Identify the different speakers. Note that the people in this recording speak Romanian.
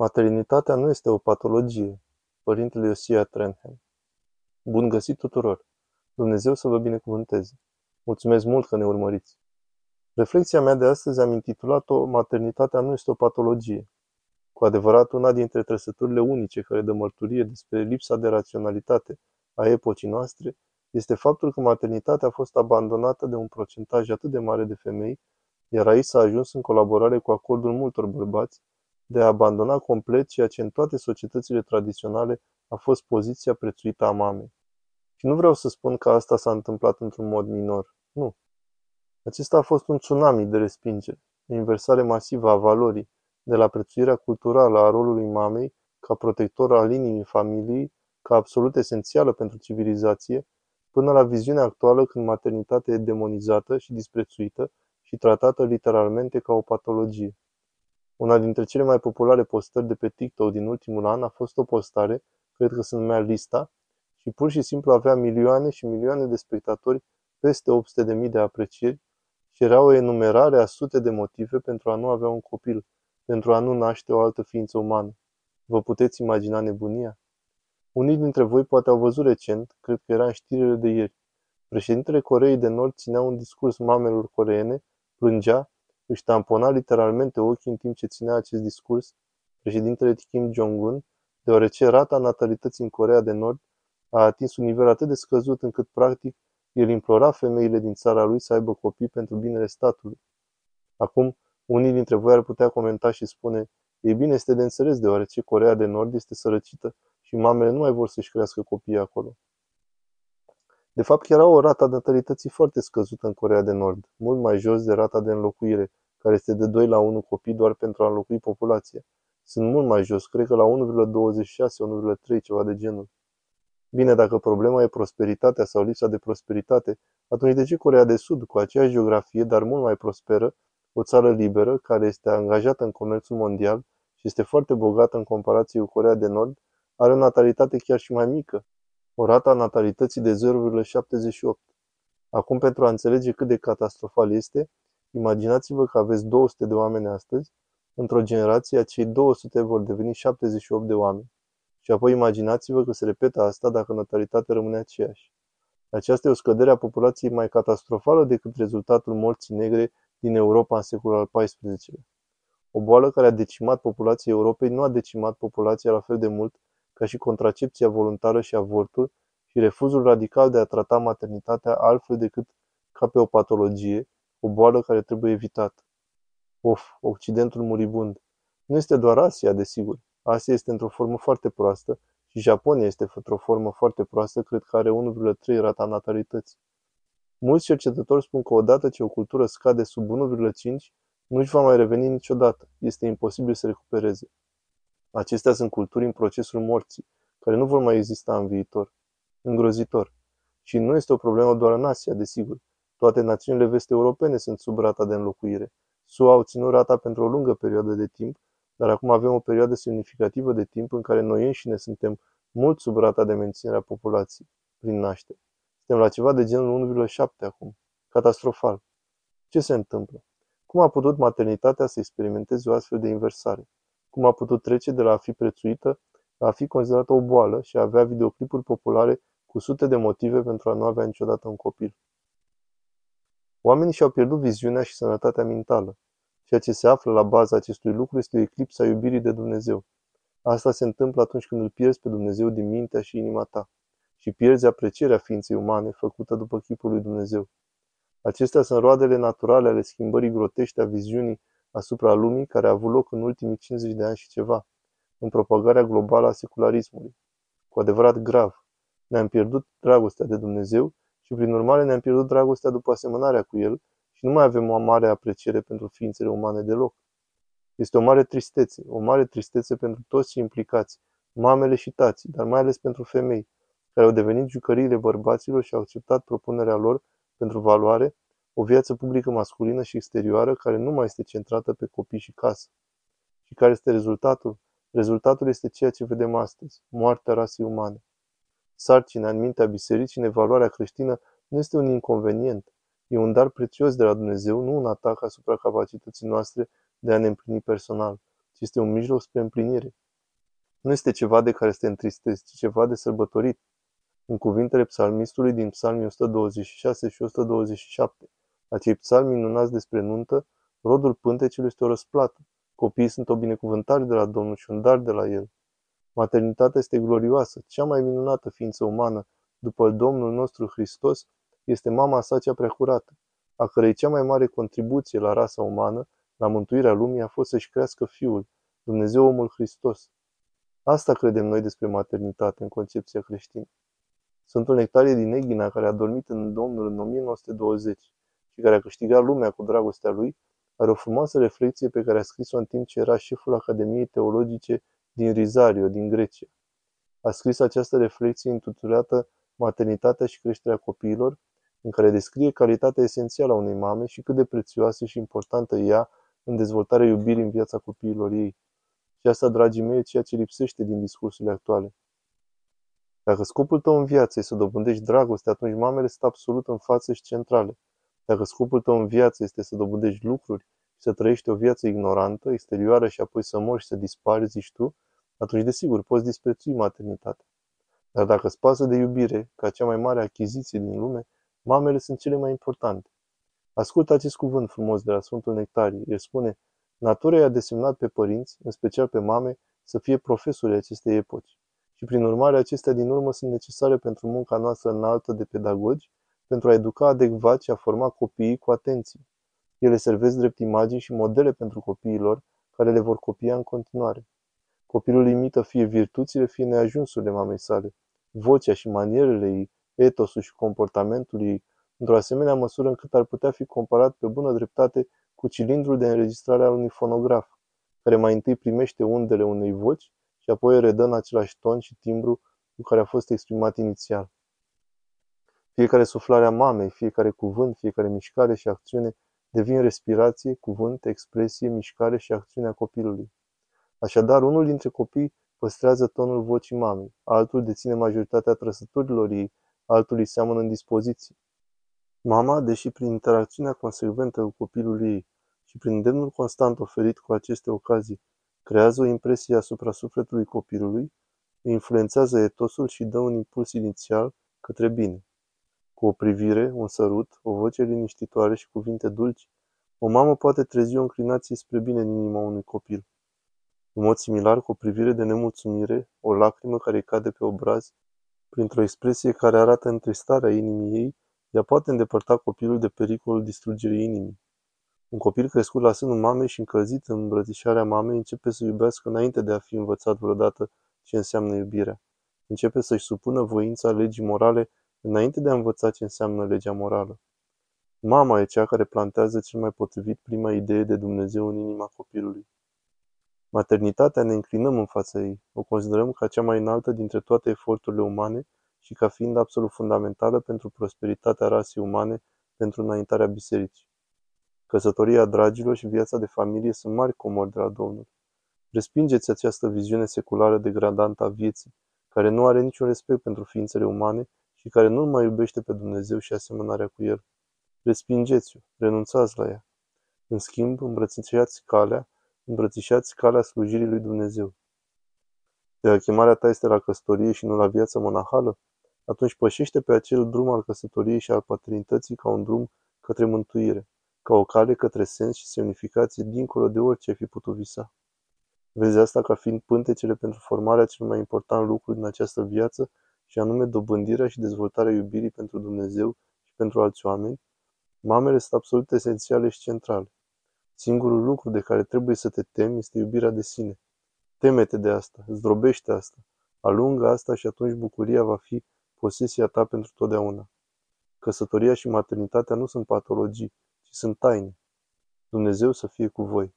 Speaker 1: Maternitatea nu este o patologie. Părintele Iosia Trenham. Bun găsit tuturor! Dumnezeu să vă binecuvânteze! Mulțumesc mult că ne urmăriți! Reflexia mea de astăzi am intitulat-o Maternitatea nu este o patologie. Cu adevărat, una dintre trăsăturile unice care dă mărturie despre lipsa de raționalitate a epocii noastre este faptul că maternitatea a fost abandonată de un procentaj atât de mare de femei, iar aici s-a ajuns în colaborare cu acordul multor bărbați de a abandona complet ceea ce în toate societățile tradiționale a fost poziția prețuită a mamei. Și nu vreau să spun că asta s-a întâmplat într-un mod minor. Nu. Acesta a fost un tsunami de respingere, o inversare masivă a valorii, de la prețuirea culturală a rolului mamei ca protector al inimii familiei, ca absolut esențială pentru civilizație, până la viziunea actuală când maternitatea e demonizată și disprețuită și tratată literalmente ca o patologie. Una dintre cele mai populare postări de pe TikTok din ultimul an a fost o postare, cred că se numea Lista, și pur și simplu avea milioane și milioane de spectatori, peste 800.000 de aprecieri, și era o enumerare a sute de motive pentru a nu avea un copil, pentru a nu naște o altă ființă umană. Vă puteți imagina nebunia? Unii dintre voi poate au văzut recent, cred că era în știrile de ieri. Președintele Coreei de Nord ținea un discurs mamelor coreene, plângea își tampona literalmente ochii în timp ce ținea acest discurs președintele Kim Jong-un, deoarece rata natalității în Coreea de Nord a atins un nivel atât de scăzut încât, practic, el implora femeile din țara lui să aibă copii pentru binele statului. Acum, unii dintre voi ar putea comenta și spune, ei bine, este de înțeles deoarece Coreea de Nord este sărăcită și mamele nu mai vor să-și crească copiii acolo. De fapt, era o rată a natalității foarte scăzută în Coreea de Nord, mult mai jos de rata de înlocuire, care este de 2 la 1 copii doar pentru a înlocui populația. Sunt mult mai jos, cred că la 1,26, 1,3, ceva de genul. Bine, dacă problema e prosperitatea sau lipsa de prosperitate, atunci de ce Corea de Sud, cu aceeași geografie, dar mult mai prosperă, o țară liberă, care este angajată în comerțul mondial și este foarte bogată în comparație cu Corea de Nord, are o natalitate chiar și mai mică, o rată a natalității de 0,78. Acum, pentru a înțelege cât de catastrofal este, Imaginați-vă că aveți 200 de oameni astăzi, într-o generație acei 200 vor deveni 78 de oameni. Și apoi imaginați-vă că se repetă asta dacă natalitatea rămâne aceeași. Aceasta e o scădere a populației mai catastrofală decât rezultatul morții negre din Europa în secolul al XIV-lea. O boală care a decimat populația Europei nu a decimat populația la fel de mult ca și contracepția voluntară și avortul și refuzul radical de a trata maternitatea altfel decât ca pe o patologie, o boală care trebuie evitată. Of, Occidentul muribund. Nu este doar Asia, desigur. Asia este într-o formă foarte proastă și Japonia este într-o formă foarte proastă, cred că are 1,3 rata natalității. Mulți cercetători spun că odată ce o cultură scade sub 1,5, nu își va mai reveni niciodată. Este imposibil să recupereze. Acestea sunt culturi în procesul morții, care nu vor mai exista în viitor. Îngrozitor. Și nu este o problemă doar în Asia, desigur. Toate națiunile vest-europene sunt sub rata de înlocuire. SUA au ținut rata pentru o lungă perioadă de timp, dar acum avem o perioadă semnificativă de timp în care noi înșine suntem mult sub rata de menținere a populației prin naștere. Suntem la ceva de genul 1,7 acum. Catastrofal. Ce se întâmplă? Cum a putut maternitatea să experimenteze o astfel de inversare? Cum a putut trece de la a fi prețuită la a fi considerată o boală și a avea videoclipuri populare cu sute de motive pentru a nu avea niciodată un copil? Oamenii și-au pierdut viziunea și sănătatea mentală. Ceea ce se află la baza acestui lucru este o eclipsă a iubirii de Dumnezeu. Asta se întâmplă atunci când îl pierzi pe Dumnezeu din mintea și inima ta și pierzi aprecierea ființei umane făcută după chipul lui Dumnezeu. Acestea sunt roadele naturale ale schimbării grotești a viziunii asupra lumii care a avut loc în ultimii 50 de ani și ceva, în propagarea globală a secularismului. Cu adevărat grav. Ne-am pierdut dragostea de Dumnezeu și prin urmare ne-am pierdut dragostea după asemănarea cu el și nu mai avem o mare apreciere pentru ființele umane deloc. Este o mare tristețe, o mare tristețe pentru toți cei implicați, mamele și tații, dar mai ales pentru femei, care au devenit jucăriile bărbaților și au acceptat propunerea lor pentru valoare, o viață publică masculină și exterioară care nu mai este centrată pe copii și casă. Și care este rezultatul? Rezultatul este ceea ce vedem astăzi, moartea rasei umane. Sarcina în mintea bisericii în evaluarea creștină nu este un inconvenient. E un dar prețios de la Dumnezeu, nu un atac asupra capacității noastre de a ne împlini personal, ci ci este un mijloc spre împlinire. Nu este ceva de care să te întristezi, ci ceva de sărbătorit. În cuvintele psalmistului din psalmii 126 și 127, acei psalmi minunați despre nuntă, rodul pântecelui este o răsplată. Copiii sunt o binecuvântare de la Domnul și un dar de la El. Maternitatea este glorioasă, cea mai minunată ființă umană, după Domnul nostru Hristos, este mama sa cea preacurată, a cărei cea mai mare contribuție la rasa umană, la mântuirea lumii, a fost să-și crească Fiul, Dumnezeu omul Hristos. Asta credem noi despre maternitate în concepția creștină. Sfântul Nectarie din Eghina, care a dormit în Domnul în 1920 și care a câștigat lumea cu dragostea lui, are o frumoasă reflexie pe care a scris-o în timp ce era șeful Academiei Teologice din Rizario, din Grecia. A scris această reflexie intitulată Maternitatea și creșterea copiilor, în care descrie calitatea esențială a unei mame și cât de prețioasă și importantă ea în dezvoltarea iubirii în viața copiilor ei. Și asta, dragii mei, e ceea ce lipsește din discursurile actuale. Dacă scopul tău în viață este să dobândești dragoste, atunci mamele sunt absolut în față și centrale. Dacă scopul tău în viață este să dobândești lucruri și să trăiești o viață ignorantă, exterioară și apoi să mori și să dispari, zici tu, atunci desigur poți disprețui maternitatea. Dar dacă îți pasă de iubire, ca cea mai mare achiziție din lume, mamele sunt cele mai importante. Ascultă acest cuvânt frumos de la Sfântul Nectarie. El spune, Natura i-a desemnat pe părinți, în special pe mame, să fie profesori acestei epoci. Și prin urmare, acestea din urmă sunt necesare pentru munca noastră înaltă de pedagogi, pentru a educa adecvat și a forma copiii cu atenție. Ele servesc drept imagini și modele pentru copiilor, care le vor copia în continuare. Copilul imită fie virtuțile, fie neajunsurile mamei sale, vocea și manierele ei, etosul și comportamentul ei, într-o asemenea măsură încât ar putea fi comparat pe bună dreptate cu cilindrul de înregistrare al unui fonograf, care mai întâi primește undele unei voci și apoi redă în același ton și timbru cu care a fost exprimat inițial. Fiecare suflare a mamei, fiecare cuvânt, fiecare mișcare și acțiune devin respirație, cuvânt, expresie, mișcare și acțiune a copilului. Așadar, unul dintre copii păstrează tonul vocii mamei, altul deține majoritatea trăsăturilor ei, altul îi seamănă în dispoziție. Mama, deși prin interacțiunea consecventă cu copilul ei și prin demnul constant oferit cu aceste ocazii, creează o impresie asupra sufletului copilului, îi influențează etosul și dă un impuls inițial către bine. Cu o privire, un sărut, o voce liniștitoare și cuvinte dulci, o mamă poate trezi o înclinație spre bine în inima unui copil. În mod similar, cu o privire de nemulțumire, o lacrimă care îi cade pe obraz, printr-o expresie care arată întristarea inimii ei, ea poate îndepărta copilul de pericolul distrugerii inimii. Un copil crescut la sânul mamei și încălzit în îmbrățișarea mamei începe să iubească înainte de a fi învățat vreodată ce înseamnă iubirea. Începe să-și supună voința legii morale înainte de a învăța ce înseamnă legea morală. Mama e cea care plantează cel mai potrivit prima idee de Dumnezeu în inima copilului. Maternitatea ne înclinăm în fața ei, o considerăm ca cea mai înaltă dintre toate eforturile umane și ca fiind absolut fundamentală pentru prosperitatea rasei umane, pentru înaintarea bisericii. Căsătoria dragilor și viața de familie sunt mari comori de la Domnul. Respingeți această viziune seculară degradantă a vieții, care nu are niciun respect pentru ființele umane și care nu mai iubește pe Dumnezeu și asemănarea cu El. Respingeți-o, renunțați la ea. În schimb, îmbrățișați calea, îmbrățișați calea slujirii lui Dumnezeu. Dacă chemarea ta este la căsătorie și nu la viața monahală, atunci pășește pe acel drum al căsătoriei și al paternității ca un drum către mântuire, ca o cale către sens și semnificație dincolo de orice ai fi putut visa. Vezi asta ca fiind pântecele pentru formarea cel mai important lucru din această viață și anume dobândirea și dezvoltarea iubirii pentru Dumnezeu și pentru alți oameni, mamele sunt absolut esențiale și centrale. Singurul lucru de care trebuie să te temi este iubirea de sine. Temete de asta, zdrobește asta, alungă asta și atunci bucuria va fi posesia ta pentru totdeauna. Căsătoria și maternitatea nu sunt patologii, ci sunt taine. Dumnezeu să fie cu voi.